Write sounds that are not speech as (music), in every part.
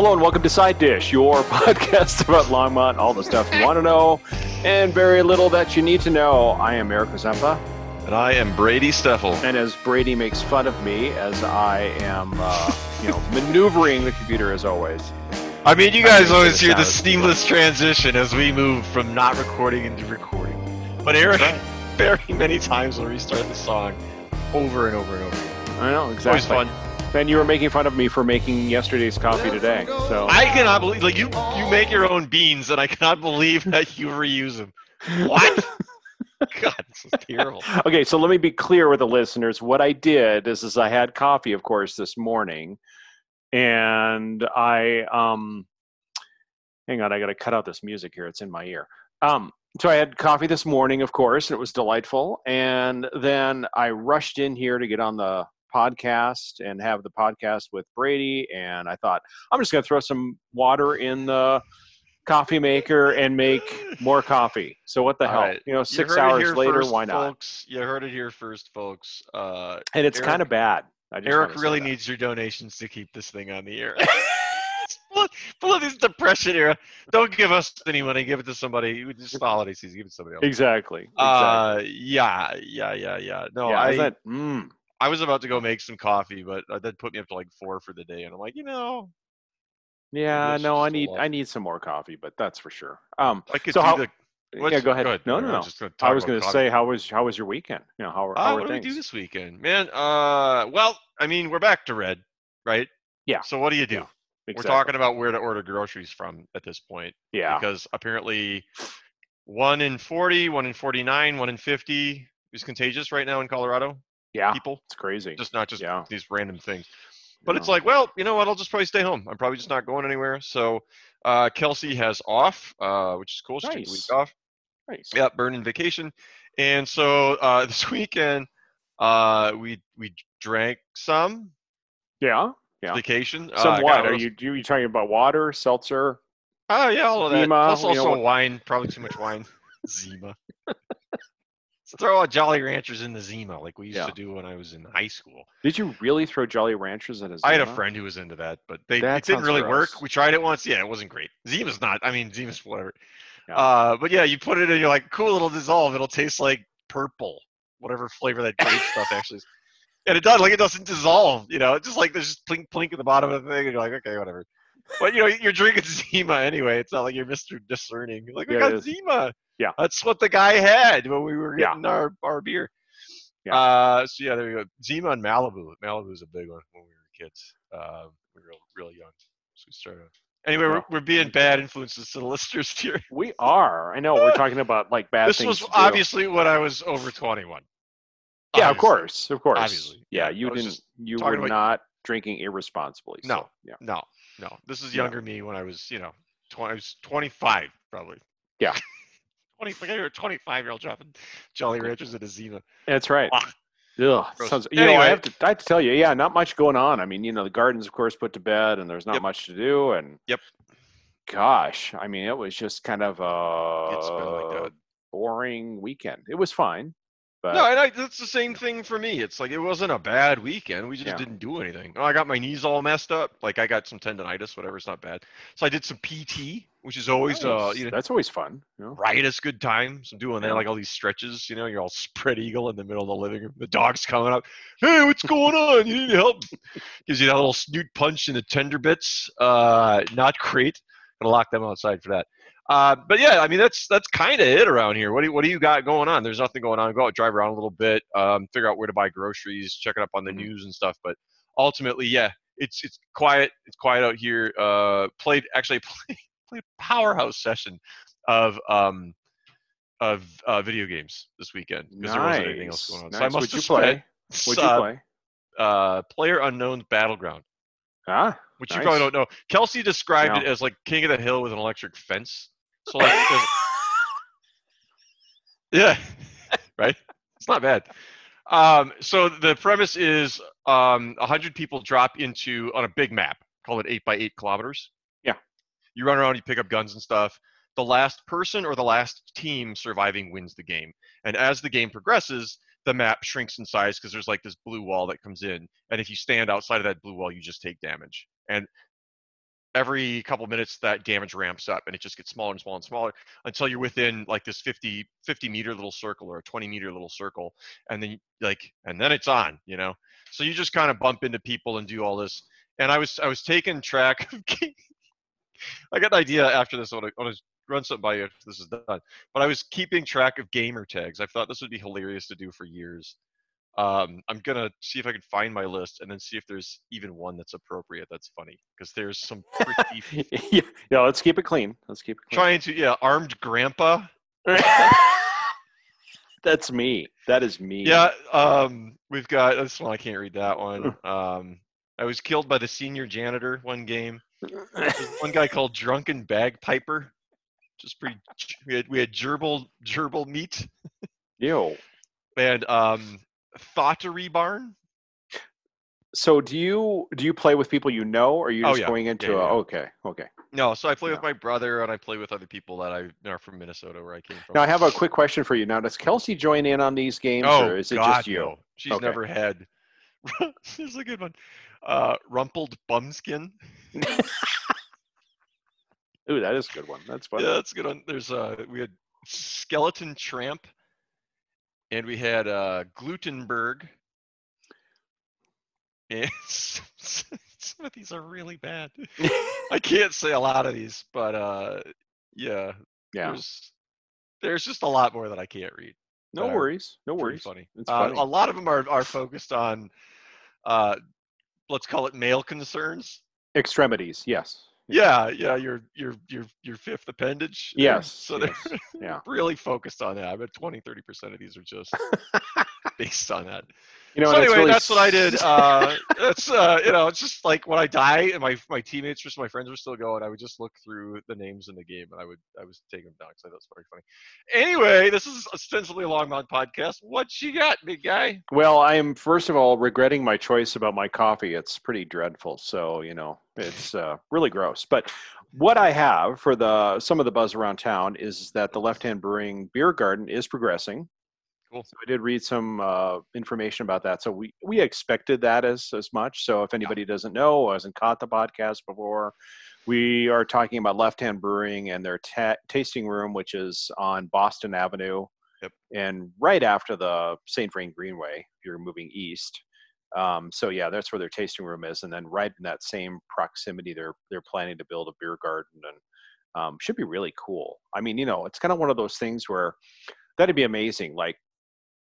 Hello and welcome to Side Dish, your (laughs) podcast about Longmont, all the stuff you want to know, and very little that you need to know. I am Eric Zampa, And I am Brady Steffel. and as Brady makes fun of me as I am, uh, you know, maneuvering the computer as always. I mean, you guys always hear the seamless transition as we move from not recording into recording. But Eric, (laughs) very many times will restart the song over and over and over. again. I know It's always exactly. fun. And you were making fun of me for making yesterday's coffee today. So I cannot believe, like, you you make your own beans, and I cannot believe that you reuse them. What? (laughs) God, this is terrible. okay, so let me be clear with the listeners. What I did is, is I had coffee, of course, this morning, and I um, hang on, I got to cut out this music here. It's in my ear. Um, so I had coffee this morning, of course, and it was delightful. And then I rushed in here to get on the podcast and have the podcast with Brady. And I thought I'm just going to throw some water in the coffee maker and make more coffee. So what the All hell? right. You know, six it hours later, first, why not? Folks. You heard it here first, folks. Uh, and it's kind of bad. I just Eric really needs your donations to keep this thing on the air. It's full, of- full of this depression era. Don't give us any money. Give it to somebody. You Just the holiday season. Give it to somebody else. exactly. exactly. Uh, yeah, yeah, yeah, yeah. No, yeah, I, that, mm, I was about to go make some coffee, but uh, that put me up to like four for the day, and I'm like, you know, yeah, no, I need. I need some more coffee, but that's for sure. Um, I could So how- the. yeah, go ahead. Go ahead. No, I no, was no. gonna I was going to say, how was how was your weekend? You know, how, are- Uh, how what are do we do this weekend, man? Uh, well, I mean, we're back to red, right? Yeah. So what do you do? Yeah, We're talking about where to order groceries from at this point. Yeah, because apparently one in 40, one in 49, one in 50 is contagious right now in Colorado. Yeah, People, it's crazy. just not just Yeah. these random things. But it's like, well, you know what? I'll just probably stay home. I'm probably just not going anywhere. So uh, Kelsey has off, uh, which is cool. She took Nice. week off. nice. Yeah, burning vacation. And so uh, (laughs) this weekend, uh, we we drank some Yeah. Yeah. vacation. uh, Some got what? a Are you you talking about water, seltzer? Oh yeah, all of that. Zima, Plus you know also wine. Probably too much wine. (laughs) Zima. Throw out Jolly Ranchers in the Zima like we used Yeah. to do when I was in high school. Did you really throw Jolly Ranchers at his? I had a friend who was into that, but they That it didn't really gross. work. We tried it once. Yeah, it wasn't great. Zima's not. I mean, Zima's whatever. Yeah. Uh, but yeah, you put it in, you're like, cool, it'll dissolve. It'll taste like purple, whatever flavor that grape stuff (laughs) actually is. And it does, like it doesn't dissolve, you know. It's just like there's just plink plink at the bottom of the thing, and you're like, okay, whatever. But you know, you're drinking (laughs) Zima anyway. It's not like you're Mr. Discerning. Like, we Yeah, got. Zima. Yeah. That's what the guy had when we were Yeah. getting our, our beer. Yeah. Uh, so yeah, there you go. Zima and Malibu. Malibu is a big one when we were kids. Uh, we were real, real young. So we started. Anyway, we're, we're being bad influences to the (laughs) listeners here. We are. I know. We're talking about like bad this was obviously when I was over 21. Yeah, of course, of course. Obviously. Yeah, Yeah, you didn't. You were about- not drinking irresponsibly. so, No. Yeah. No, no. This is younger me when I was, you know, 20, I was 25 probably. Yeah. (laughs) 20, like you're 25 year old dropping Jolly Ranchers at a Zima. That's right. Ah, Ugh, sounds, you know, I have to. I have to tell you, yeah, not much going on. I mean, you know, the gardens, of course, put to bed, and there's not Yep. much to do. And Yep. gosh, I mean, it was just kind of a It's been like boring weekend. It was fine, but No, and I, that's the same thing for me. It's like it wasn't a bad weekend. We just Yeah. didn't do anything. Oh, I got my knees all messed up. Like I got some tendonitis, whatever. It's not bad. So I did some PT, which is always uh, you know, that's always fun. You know? riotous good times. I'm doing that, like all these stretches. You know, you're all spread eagle in the middle of the living room. The dog's coming up. Hey, what's going on? You need help? Gives you that little snoot punch in the tender bits. Uh, not great. Gonna lock them outside for that. Uh, but yeah, I mean that's that's kind of it around here. What do you, what do you got going on? There's nothing going on. Go out, drive around a little bit, um, figure out where to buy groceries, check it up on the Mhm. news and stuff. But ultimately, yeah, it's it's quiet. It's quiet out here. Uh, played actually (laughs) played, played a powerhouse session of um of uh, video games this weekend because there wasn't anything else going on. Nice. So I must What'd you play? (laughs) What'd you uh, play? Uh, Player Unknown's Battleground, Ah, which you probably don't know. Kelsey described No. it as like King of the Hill with an electric fence. So like, (laughs) yeah, right. It's not bad. Um, so the premise is um, 100 people drop into on a big map, call it eight by eight kilometers. Yeah. You run around, you pick up guns and stuff. The last person or the last team surviving wins the game. And as the game progresses, the map shrinks in size because there's like this blue wall that comes in. And if you stand outside of that blue wall, you just take damage. And every couple minutes that damage ramps up and it just gets smaller and smaller and smaller until you're within like this 50 50 meter little circle or a 20 meter little circle and then like and then it's on you know? So you just kind of bump into people and do all this. And i was i was taking track of (laughs) i got an idea after this i want to, run something by you after this is done. But i was keeping track of gamer tags. I thought this would be hilarious to do for years um, I'm gonna see if I can find my list and then see if there's even one that's appropriate. That's funny because there's some pretty. (laughs) yeah, let's keep it clean. Let's keep it clean. Trying to yeah, armed grandpa. (laughs) that's me. That is me. Yeah, um, we've got this one. I can't read that one. (laughs) Um, I was killed by the senior janitor one game. one guy called Drunken Bagpiper. Just pretty. We had we had gerbil gerbil meat. Ew. And um, Thottery Barn. So do you do you play with people you know, or are you Oh, just yeah. going into Yeah, a yeah. okay, okay? No, so I play with my brother and I play with other people that I are from Minnesota, where I came from. Now I have a quick question for you. Now does Kelsey join in on these games, oh, or is it God, just you? no. She's Okay. never had. (laughs) this is a good one. Uh, rumpled bumskin. (laughs) Ooh, that is a good one. That's funny. Yeah, that's a good one. There's uh, we had skeleton tramp, and we had uh, Glutenberg. And (laughs) some of these are really bad. (laughs) I can't say a lot of these, but uh, yeah, yeah. there's there's just a lot more that I can't read. No worries. No worries. funny. It's Uh, funny. a lot of them are are focused on, uh, let's call it male concerns. Extremities. Yes. Yeah, yeah, your your your your fifth appendage. Yes. So they're Yeah. (laughs) really focused on that. But bet 20, 30 percent of these are just (laughs) based on that. You know, so anyway, really that's what I did. (laughs) Uh, that's uh, you know, it's just like when I die and my my teammates, just my friends were still going. I would just look through the names in the game, and I would I was taking them down because I thought it was very funny. Anyway, this is ostensibly a long Longmont podcast. What you got, big guy? Well, I am first of all regretting my choice about my coffee. It's pretty dreadful. So, you know, it's uh, really gross. But what I have for the some of the buzz around town is that the Left Hand Brewing Beer Garden is progressing. Cool. So I did read some uh, information about that. So we we expected that as as much. So if anybody doesn't know, or hasn't caught the podcast before, we are talking about Left Hand Brewing and their ta- tasting room, which is on Boston Avenue, Yep. and right after the St. Vrain Greenway. If you're moving east. Um, so yeah, that's where their tasting room is, and then right in that same proximity, they're they're planning to build a beer garden, and um, should be really cool. I mean, you know, it's kind of one of those things where that'd be amazing. Like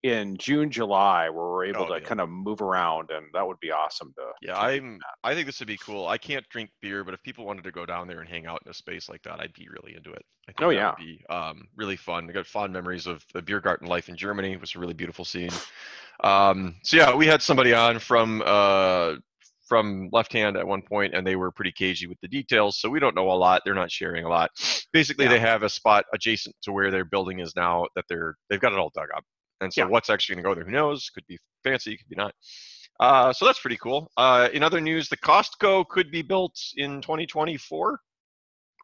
in June, July, where we're able Oh, to yeah. kind of move around, and that would be awesome to. Yeah, I'm. I think this would be cool. I can't drink beer, but if people wanted to go down there and hang out in a space like that, I'd be really into it. I think Oh, that yeah. would be um, really fun. I got fond memories of the beer garden life in Germany. It was a really beautiful scene. Um, so yeah, we had somebody on from uh, from Left Hand at one point, and they were pretty cagey with the details. So we don't know a lot. They're not sharing a lot. Basically, Yeah. they have a spot adjacent to where their building is now that they're they've got it all dug up. And so Yeah. what's actually going to go there? Who knows? Could be fancy, could be not. Uh, so that's pretty cool. Uh, in other news, the Costco could be built in 2024.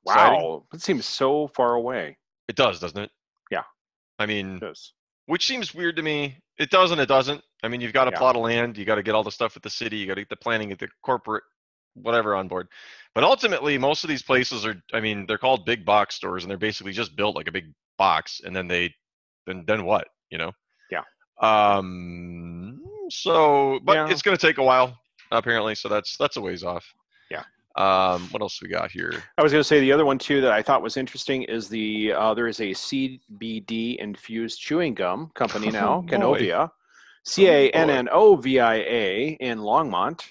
Exciting. Wow, it seems so far away. It does, doesn't it? Yeah. I mean, does. which seems weird to me. It doesn't. It doesn't. I mean, you've got a Yeah. plot of land. You got to get all the stuff with the city. You got to get the planning, get the corporate, whatever on board. But ultimately, most of these places are. I mean, they're called big box stores, and they're basically just built like a big box, and then they, then then what? You know. Um. So, but Yeah. it's going to take a while, apparently. So that's that's a ways off. Yeah. Um. What else we got here? I was going to say the other one too that I thought was interesting is the uh, there is a CBD infused chewing gum company (laughs) now, Oh. Canovia, C A N N O V I A in Longmont.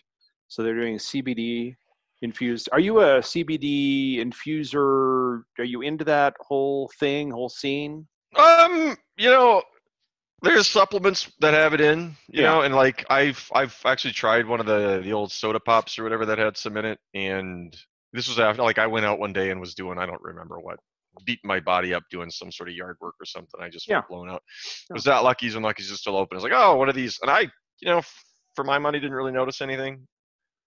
So they're doing CBD infused. Are you a CBD infuser? Are you into that whole thing, whole scene? Um, you know, there's supplements that have it in, you Yeah. know, and like I've I've actually tried one of the the old soda pops or whatever that had some in it, and this was after like I went out one day and was doing I don't remember what, beating my body up doing some sort of yard work or something. I just Yeah. blown out. Yeah. Was that Lucky's and Lucky's is still open? I was like, oh one of these? And I, you know, f- for my money, didn't really notice anything.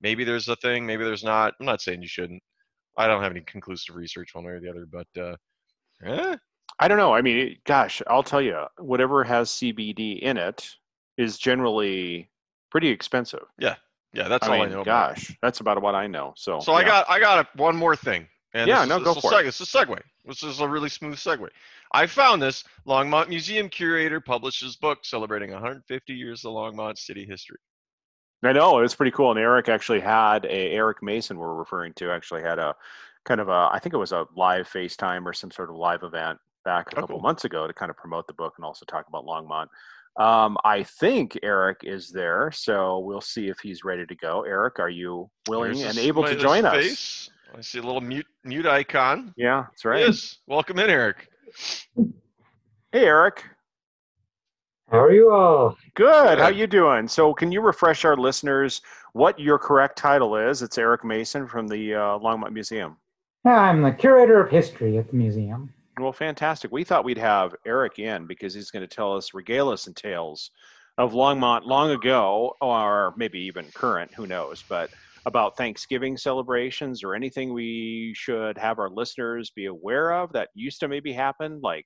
Maybe there's a thing, maybe there's not. I'm not saying you shouldn't. I don't have any conclusive research one way or the other, but uh, eh, I don't know. I mean, gosh, I'll tell you, whatever has CBD in it is generally pretty expensive. Yeah, Yeah, that's I all mean, I know. about gosh, that's about what I know. So, So I got I got a, one more thing. And Yeah, this, no, this go for seg- it. It's a segue. This is a really smooth segue. I found this. Longmont Museum curator publishes book celebrating 150 years of Longmont city history. I know it's pretty cool. And Eric actually had a Eric Mason we're referring to actually had a kind of a I think it was a live FaceTime or some sort of live event back a Oh, couple cool. months ago to kind of promote the book and also talk about Longmont. Um, I think Eric is there, so we'll see if he's ready to go. Eric, are you willing There's and able to his join us? I see a little mute mute icon. Yeah, that's right. Yes. Welcome in, Eric. Hey, Eric. How are you all? Good. How Good. you doing? So, can you refresh our listeners what your correct title is? It's Eric Mason from the uh, Longmont Museum. Yeah, I'm the curator of history at the museum. Well, fantastic. We thought we'd have Eric in because he's going to tell us, regale us in tales of Longmont long ago, or maybe even current, who knows, but about Thanksgiving celebrations or anything we should have our listeners be aware of that used to maybe happen, like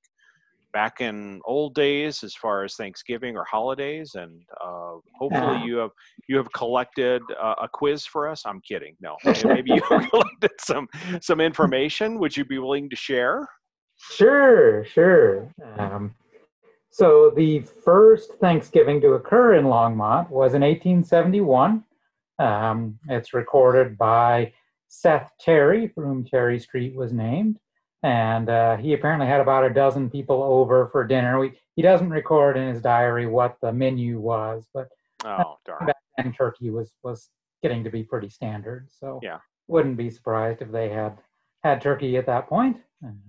back in old days as far as Thanksgiving or holidays. And uh, hopefully Yeah. you have you have collected uh, a quiz for us. I'm kidding. No, (laughs) maybe you collected some some information. Would you be willing to share? Sure, sure. Um, so the first Thanksgiving to occur in Longmont was in 1871. Um, it's recorded by Seth Terry, for whom Terry Street was named. And uh, he apparently had about a dozen people over for dinner. We, he doesn't record in his diary what the menu was, but Oh darn. turkey was was getting to be pretty standard. So Yeah. wouldn't be surprised if they had had turkey at that point. Um,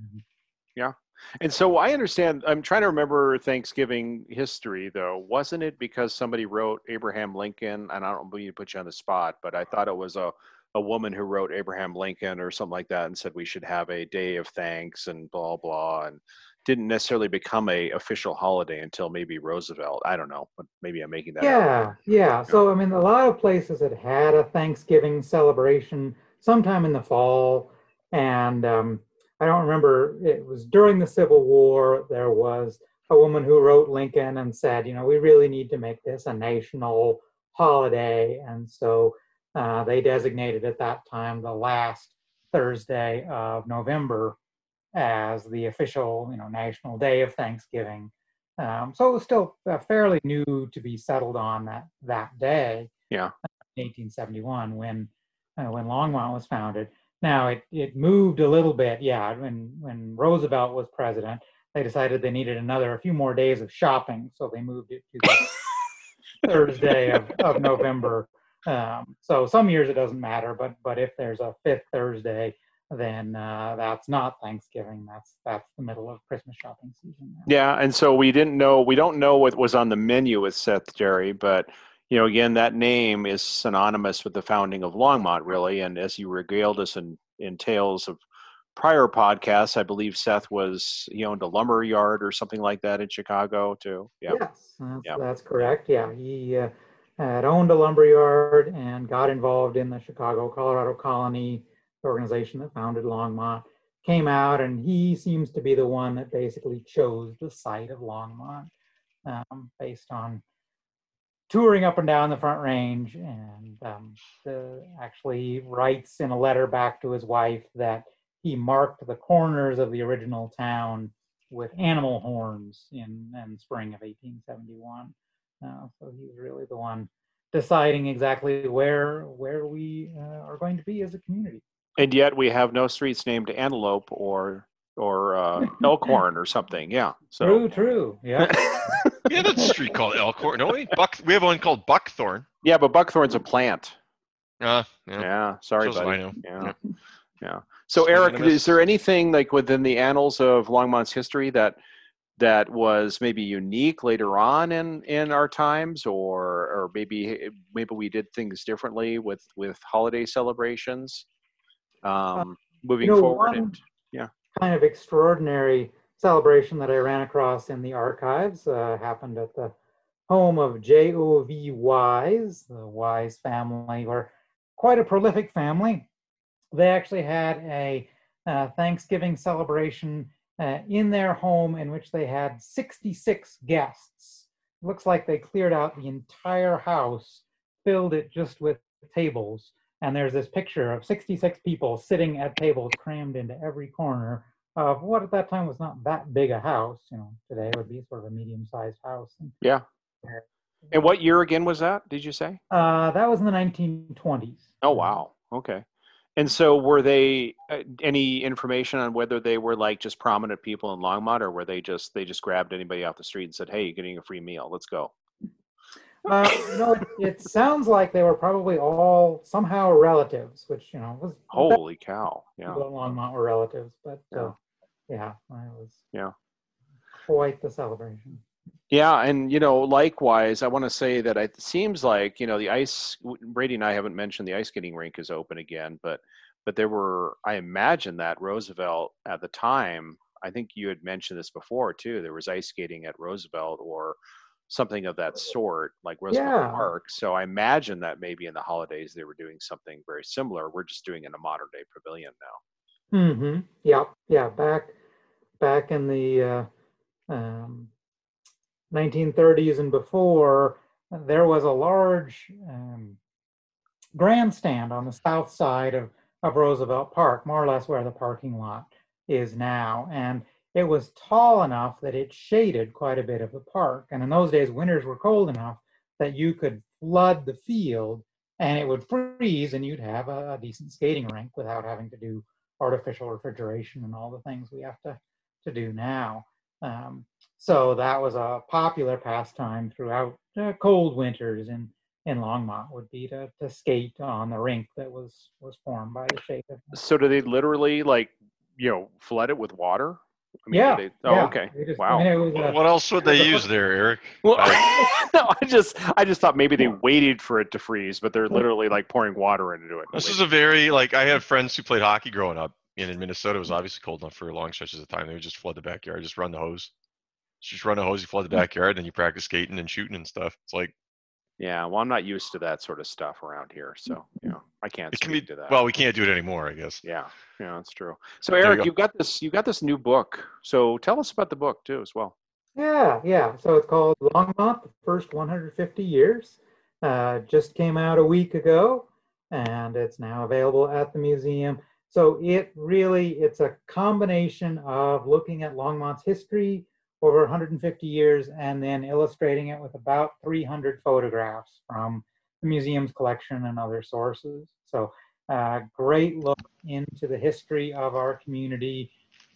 And so I understand. I'm trying to remember Thanksgiving history, though. Wasn't it because somebody wrote Abraham Lincoln? And I don't mean to put you on the spot, but I thought it was a a woman who wrote Abraham Lincoln or something like that, and said we should have a day of thanks and blah blah, and didn't necessarily become a official holiday until maybe Roosevelt. I don't know, but maybe I'm making that. up. yeah, yeah. So I mean, a lot of places had had a Thanksgiving celebration sometime in the fall, and um, I don't remember. It was during the Civil War. There was a woman who wrote Lincoln and said, you know, we really need to make this a national holiday, and so uh, they designated at that time the last Thursday of November as the official, you know, national day of Thanksgiving. Um, so it was still uh, fairly new to be settled on that that day. Yeah. 1871 when uh, when Longmont was founded. Now it it moved a little bit. Yeah, when when Roosevelt was president, they decided they needed another a few more days of shopping, so they moved it to the (laughs) Thursday of, of November. Um, so some years it doesn't matter, but but if there's a fifth Thursday, then uh, that's not Thanksgiving. That's that's the middle of Christmas shopping season. now. Yeah, and so we didn't know we don't know what was on the menu with Seth Terry, but you know, again, that name is synonymous with the founding of Longmont, really. And as you regaled us in in tales of prior podcasts, I believe Seth was he owned a lumber yard or something like that in Chicago too. Yeah, Yes, that's, Yeah. that's correct. Yeah, he uh, had owned a lumber yard and got involved in the Chicago Colorado Colony organization that founded Longmont. Came out, and he seems to be the one that basically chose the site of Longmont um, based on touring up and down the Front Range, and um, the, actually writes in a letter back to his wife that he marked the corners of the original town with animal horns in, in spring of 1871. Uh, so he was really the one deciding exactly where where we uh, are going to be as a community. and yet we have no streets named Antelope or or uh, (laughs) Elkhorn or something. Yeah, so True, true. Yeah. (laughs) (laughs) We have a street called Elkhorn, don't we? Buck. We have one called Buckthorn. yeah, but buckthorn's a plant. Uh, yeah. Yeah, sorry, Shows what buddy. I know. Yeah. Yeah. So Swing and Eric, a is there anything like within the annals of Longmont's history that that was maybe unique later on in in our times or or maybe maybe we did things differently with with holiday celebrations um moving Uh, know, forward one- and kind of extraordinary celebration that I ran across in the archives uh, happened at the home of J.O.V. Wise. The Wise family were quite a prolific family. They actually had a uh, Thanksgiving celebration uh, in their home in which they had 66 guests. looks like they cleared out the entire house, filled it just with tables, and there's this picture of 66 people sitting at tables crammed into every corner of what at that time was not that big a house. You know, today would be sort of a medium-sized house. Yeah. And what year again was that? Did you say? uh, that was in the 1920s. Oh wow. Okay. And so were they uh, any information on whether they were like just prominent people in Longmont or were they just they just grabbed anybody off the street and said, "Hey, you're getting a free meal. Let's go." Uh, you know, it, it sounds like they were probably all somehow relatives, which you know was Holy cow. Yeah. Longmont were relatives, but Yeah. uh, yeah, it was Yeah. quite the celebration. Yeah, and you know, likewise, I want to say that it seems like you know the ice. Brady and I haven't mentioned the ice skating rink is open again, but but there were. I imagine that Roosevelt at the time. I think you had mentioned this before too. There was ice skating at Roosevelt or something of that sort, like Roosevelt Yeah. Park. So I imagine that maybe in the holidays they were doing something very similar. We're just doing in a modern day pavilion now. Mm-hmm. Yeah, yeah. Back back in the uh, um, 1930s and before, there was a large um, grandstand on the south side of, of Roosevelt Park, more or less where the parking lot is now. And it was tall enough that it shaded quite a bit of the park. And in those days, winters were cold enough that you could flood the field and it would freeze and you'd have a, a decent skating rink without having to do artificial refrigeration and all the things we have to, to do now. Um, so that was a popular pastime throughout uh, cold winters in, in Longmont would be to, to skate on the rink that was, was formed by the shape of So do they literally like you know flood it with water? I Yeah, they- oh, yeah, okay. we just- I Wow. mean, was a- What else would they use there, Eric? Well, I- (laughs) no, I just I just thought maybe they waited for it to freeze, but they're literally like pouring water into it. This is a very like I have friends who played hockey growing up, and in Minnesota it was obviously cold enough for long stretches of time. They would just flood the backyard, just run the hose, just run the hose, you flood the backyard, and you practice skating and shooting and stuff. It's like yeah. Well, I'm not used to that sort of stuff around here, so you know I can't it can be. to that. Well, we can't do it anymore, I guess. yeah, yeah, that's true. So There you Eric, go. you got this you got this new book. So tell us about the book too, as well. Yeah, yeah. So it's called Longmont, the first 150 years. Uh, just came out a week ago, and it's now available at the museum. So it really it's a combination of looking at Longmont's history over 150 years and then illustrating it with about 300 photographs from the museum's collection and other sources. So uh, great look into the history of our community,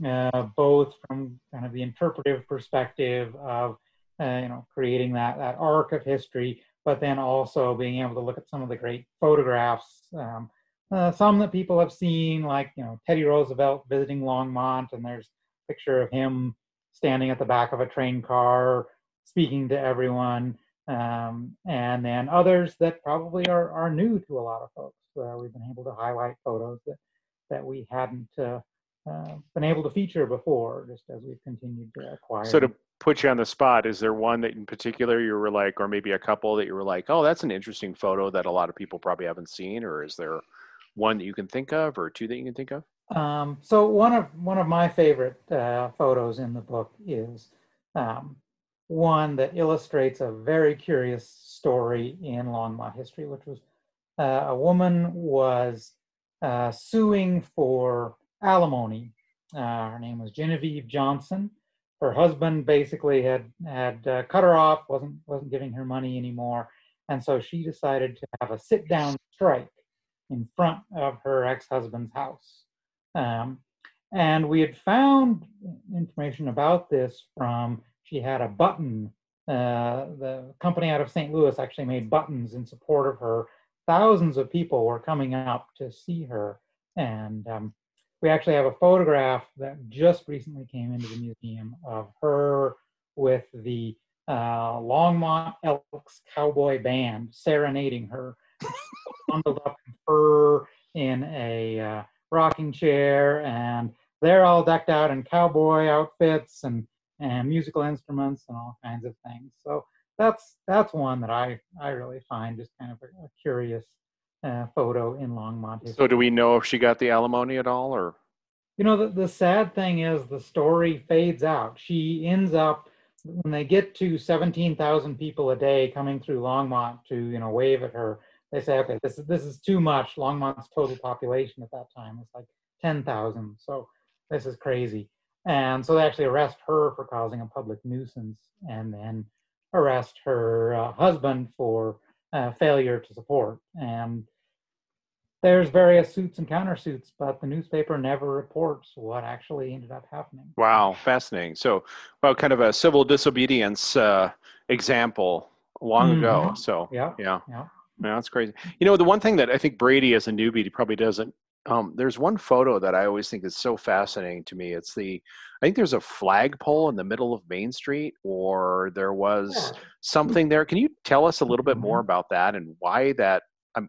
uh, both from kind of the interpretive perspective of uh, you know creating that that arc of history, but then also being able to look at some of the great photographs, um, uh, some that people have seen, like you know Teddy Roosevelt visiting Longmont, and there's a picture of him standing at the back of a train car speaking to everyone, um, and then others that probably are are new to a lot of folks. Uh, we've been able to highlight photos that that we hadn't uh, uh, been able to feature before, just as we've continued to acquire. So to put you on the spot, is there one that in particular you were like, or maybe a couple that you were like, oh, that's an interesting photo that a lot of people probably haven't seen, or is there one that you can think of, or two that you can think of? Um, so one of one of my favorite uh, photos in the book is um, one that illustrates a very curious story in Longmont history, which was uh, a woman was uh, suing for alimony. Uh, her name was Genevieve Johnson. Her husband basically had had uh, cut her off, wasn't wasn't giving her money anymore, and so she decided to have a sit down strike in front of her ex husband's house. Um, and we had found information about this from she had a button. Uh, the company out of St. Louis actually made buttons in support of her. Thousands of people were coming up to see her, and um, we actually have a photograph that just recently came into the museum of her with the uh, Longmont Elks Cowboy Band serenading her, (laughs) bundled up in fur in a uh, rocking chair, and they're all decked out in cowboy outfits and and musical instruments and all kinds of things. So that's that's one that I I really find just kind of a, a curious uh, photo in Longmont. So do we know if she got the alimony at all, or You know, the, the sad thing is the story fades out. She ends up, when they get to 17,000 people a day coming through Longmont to, you know, wave at her, they say, okay, this is this is too much. Longmont's total population at that time was like ten thousand, so this is crazy. And so they actually arrest her for causing a public nuisance, and then arrest her uh, husband for uh, failure to support. And there's various suits and countersuits, but the newspaper never reports what actually ended up happening. Wow, fascinating. So, well, kind of a civil disobedience uh, example long ago. Mhm. So, Yeah, yeah, yeah. That's crazy. You know, the one thing that I think Brady, as a newbie, he probably doesn't. Um, there's one photo that I always think is so fascinating to me. It's the, I think there's a flagpole in the middle of Main Street, or there was Yeah. Hmm. something there. Can you tell us a little bit more mm-hmm. about that and why that? I'm,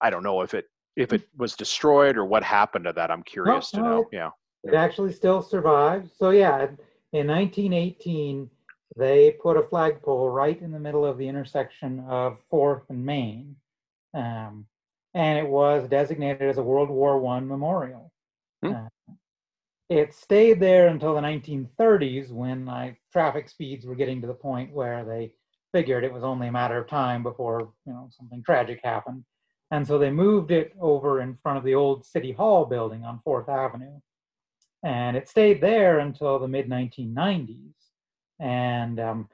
I don't know if it if it was destroyed or what happened to that. I'm curious to know. it- Yeah. It actually still survives. So yeah, in 1918, they put a flagpole right in the middle of the intersection of Fourth and Main, um, and it was designated as a World War One memorial. Hmm. Uh, it stayed there until the 1930s when like traffic speeds were getting to the point where they figured it was only a matter of time before you know something tragic happened. And so they moved it over in front of the old City Hall building on Fourth Avenue. And it stayed there until the mid 1990s. And um,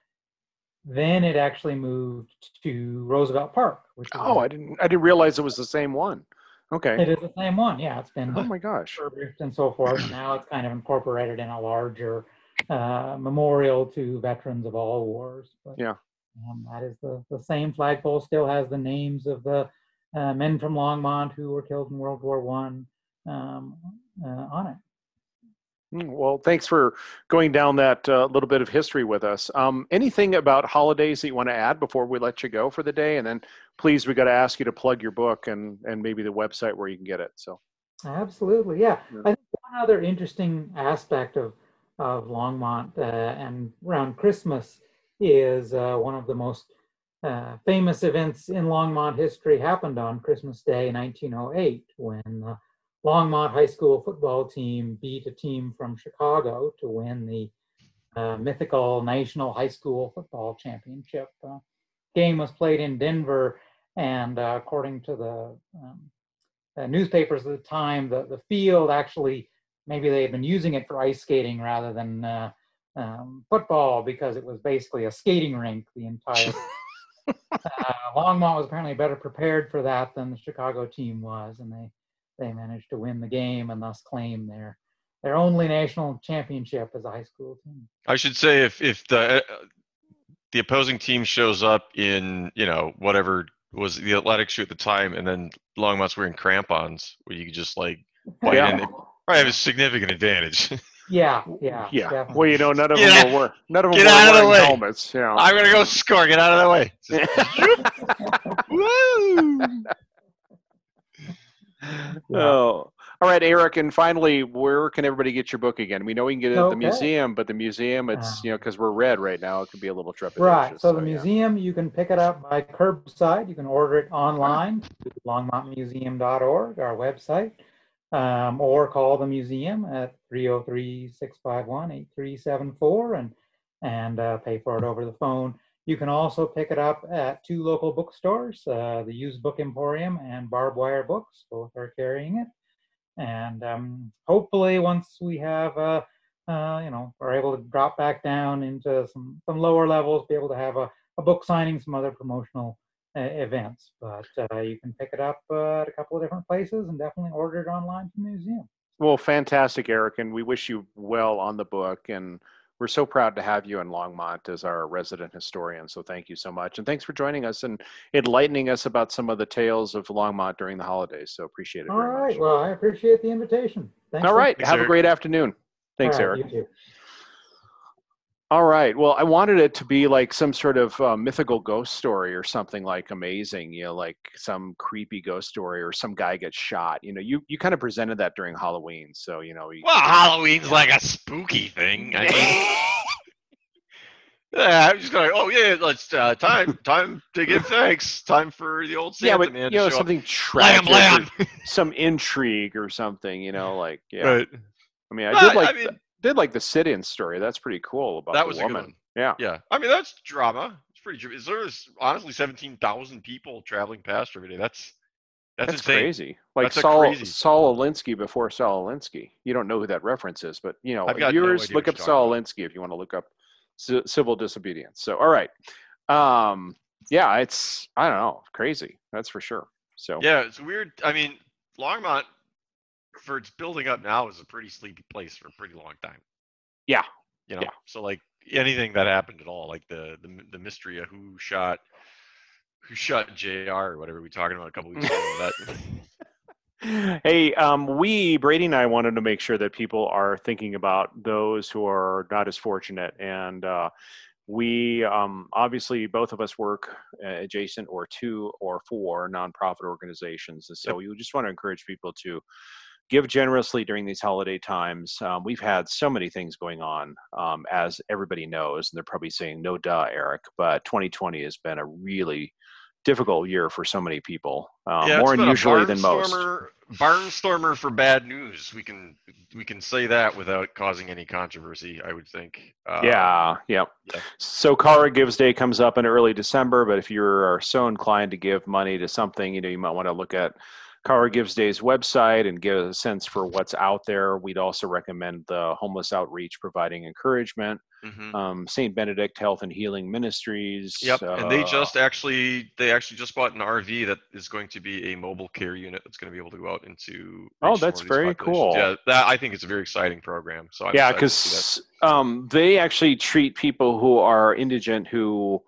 then it actually moved to Roosevelt Park, Oh, I didn't. I didn't realize it was the same one. Okay. it is the same one. Yeah, it's been Oh my gosh. and so forth. Now it's kind of incorporated in a larger uh, memorial to veterans of all wars. But, Yeah. Um, that is the, the same flagpole, still has the names of the uh, men from Longmont who were killed in World War One um, uh, on it. Mm, Well, thanks for going down that uh, little bit of history with us. Um, anything about holidays that you want to add before we let you go for the day? And then, please, we got to ask you to plug your book and and maybe the website where you can get it. So, Absolutely, yeah. Yeah. I think one other interesting aspect of of Longmont uh, and around Christmas is uh, one of the most uh, famous events in Longmont history happened on Christmas Day, 1908, when Longmont High School football team beat a team from Chicago to win the uh, mythical National High School Football Championship. Uh, game was played in Denver, and uh, according to the um, uh, newspapers at the time, the, the field actually, maybe they had been using it for ice skating rather than uh, um, football because it was basically a skating rink the entire. (laughs) uh, Longmont was apparently better prepared for that than the Chicago team was, and they they managed to win the game and thus claim their their only national championship as a high school team. I should say if if the uh, the opposing team shows up in you know whatever was the athletic shoe at the time, and then Longmont's wearing crampons, where you could just like (laughs) bite Yeah. in, it probably have a significant advantage. (laughs) Yeah, yeah, yeah. definitely. Well, you know, none of Get them out- were wear, none of them get were out of the way. helmets. You know. I'm gonna go score. Get out of the way. (laughs) Woo! Oh, all right, Eric. And finally, where can everybody get your book again? We know we can get it at the museum, but the museum, it's Ah. you know, because we're red right now, it can be a little trepidatious. Right. So the yeah. museum, you can pick it up by curbside. You can order it online, to longmontmuseum.org, our website, um, or call the museum at 303-651-8374 and and uh, pay for it over the phone. You can also pick it up at two local bookstores, uh, the Used Book Emporium and Barbed Wire Books. Both are carrying it. And um, hopefully, once we have uh, uh, you know, are able to drop back down into some, some lower levels, be able to have a, a book signing, some other promotional uh, events. But uh, you can pick it up uh, at a couple of different places and definitely order it online from the museum. Well, fantastic, Eric, and we wish you well on the book. And we're so proud to have you in Longmont as our resident historian. So thank you so much, and thanks for joining us and enlightening us about some of the tales of Longmont during the holidays. So appreciate it All very right. much. Well, I appreciate the invitation. Thanks. All right, Thanks, have a great afternoon. Thanks, All right, Eric. All right. Well, I wanted it to be like some sort of uh, mythical ghost story or something like amazing, you know, like some creepy ghost story or some guy gets shot. You know, you, you kind of presented that during Halloween. So, you know, you, Well, Halloween's like a spooky thing. I mean, (laughs) (laughs) yeah, I'm just going. Oh yeah, let's uh, time time to give thanks. Time for the old Santa yeah, but man you know, up. something Lamb, tragic, lamb. or some intrigue or something. You know, like yeah. Right. I mean, I did I like mean- did like the sit-in story. That's pretty cool about That the was a good woman. one. Yeah. Yeah, I mean that's drama It's pretty true. Is there honestly seventeen thousand people traveling past every day? That's that's, That's crazy. Like That's Saul, crazy- Saul Alinsky before Saul Alinsky. You don't know who that reference is, but you know, I've got no idea look up Saul talking Alinsky if you want to look up ci- civil disobedience. So, all right. Um, yeah, it's I don't know, crazy. That's for sure. So, Yeah, it's weird. I mean, Longmont, for its building up now, is a pretty sleepy place for a pretty long time. Yeah, You know, yeah. so like anything that happened at all, like the the the mystery of who shot who shot Jr. or whatever we were talking about a couple weeks ago. That (laughs) hey, um, we Brady and I wanted to make sure that people are thinking about those who are not as fortunate, and uh, we um, obviously both of us work uh, adjacent or to or for nonprofit organizations, and so we just want to encourage people to give generously during these holiday times. Um, we've had so many things going on, um, as everybody knows, and they're probably saying, "No, duh, Eric." But 2020 has been a really difficult year for so many people, uh, yeah, more unusually than most. barnstormer- for bad news. We can we can say that without causing any controversy. I would think. Uh, yeah, yeah. yeah. So Cara Gives Day comes up in early December, but if you're so inclined to give money to something, you know, you might want to look at Cara Gives Day's website and get a sense for what's out there. We'd also recommend the homeless outreach providing encouragement. mhm. Um, St. Benedict Health and Healing Ministries. Yep, and they uh, just actually they actually just bought an RV that is going to be a mobile care unit that's going to be able to go out into. Oh, that's very cool. Yeah, that I think it's a very exciting program. So I'm yeah, excited to see that. because um, they actually treat people who are indigent who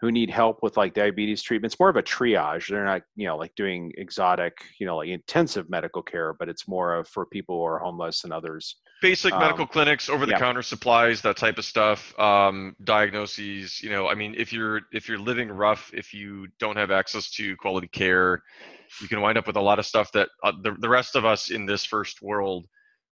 who need help with like diabetes treatment. It's more of a triage. They're not, you know, like doing exotic, you know, like intensive medical care, but it's more of for people who are homeless and others. basic medical um, clinics, over the counter supplies, that type of stuff. Um, diagnoses. You know, I mean, if you're if you're living rough, if you don't have access to quality care, you can wind up with a lot of stuff that uh, the the rest of us in this first world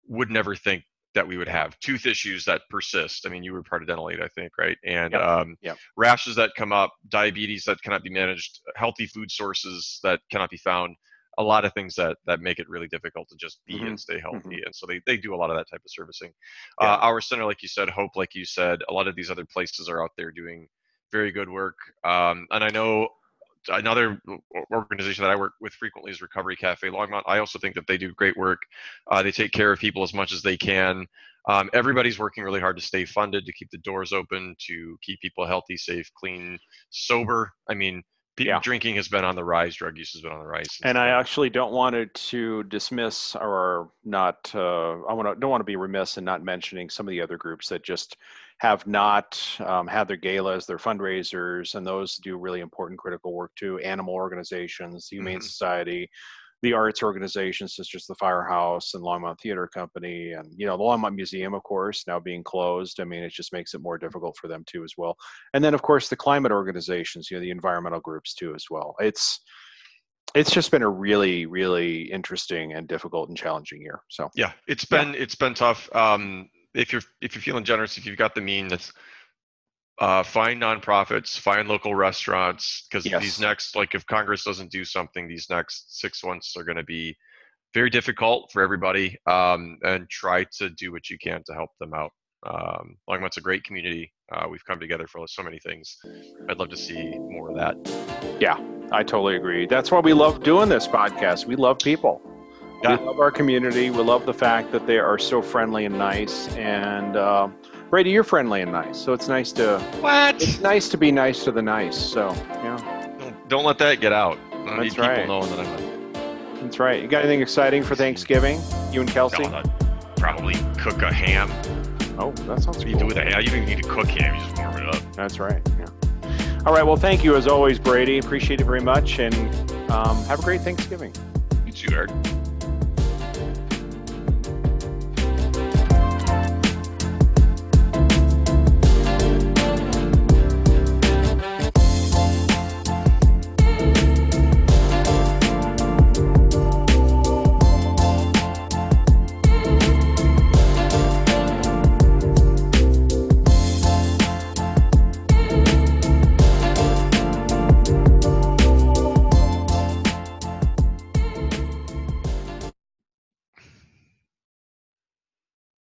would never think that we would have tooth issues that persist. I mean, you were part of dental aid, I think, right? And Yep. um, Yep. rashes that come up, diabetes that cannot be managed, healthy food sources that cannot be found. A lot of things that that make it really difficult to just be Mhm. and stay healthy, and so they, they do a lot of that type of servicing. Yeah. Uh, our center, like you said, Hope, like you said, a lot of these other places are out there doing very good work. Um, and I know another organization that I work with frequently is Recovery Cafe Longmont. I also think that they do great work. Uh, they take care of people as much as they can. Um, everybody's working really hard to stay funded, to keep the doors open, to keep people healthy, safe, clean, sober. I mean, pe- Yeah. drinking has been on the rise, drug use has been on the rise. And I actually don't want to, dismiss or not. Uh, I want to don't want to be remiss in not mentioning some of the other groups that just have not um, had their galas, their fundraisers, and those do really important, critical work too. Animal organizations, the Humane Mhm. Society, the arts organizations such as the Firehouse and Longmont Theater Company, and you know the Longmont Museum, of course, now being closed. I mean, it just makes it more difficult for them too as well. And then, of course, the climate organizations, you know, the environmental groups too as well. It's it's just been a really, really interesting and difficult and challenging year. So yeah it's been it's been tough um if you're if you're feeling generous if you've got the means uh find nonprofits find local restaurants because Yes. these next like if congress doesn't do something these next six months are going to be very difficult for everybody um and try to do what you can to help them out um longmont's a great community uh, we've come together for so many things i'd love to see more of that Yeah, I totally agree. That's why we love doing this podcast. We love people. Yeah. We love our community. We love the fact that they are so friendly and nice. And uh, Brady, you're friendly and nice, so it's nice to what it's nice to be nice to the nice. So yeah, don't, don't let that get out i don't need That's people right. knowing that i'm a that's right. You got anything exciting for Thanksgiving? You and Kelsey? God, probably cook a ham Oh, that sounds What do you cool. do with a ham? You don't even need to cook ham. You just warm it up. That's right. Yeah. All right. Well, thank you as always, Brady. Appreciate it very much, and um, have a great Thanksgiving. You too, Eric.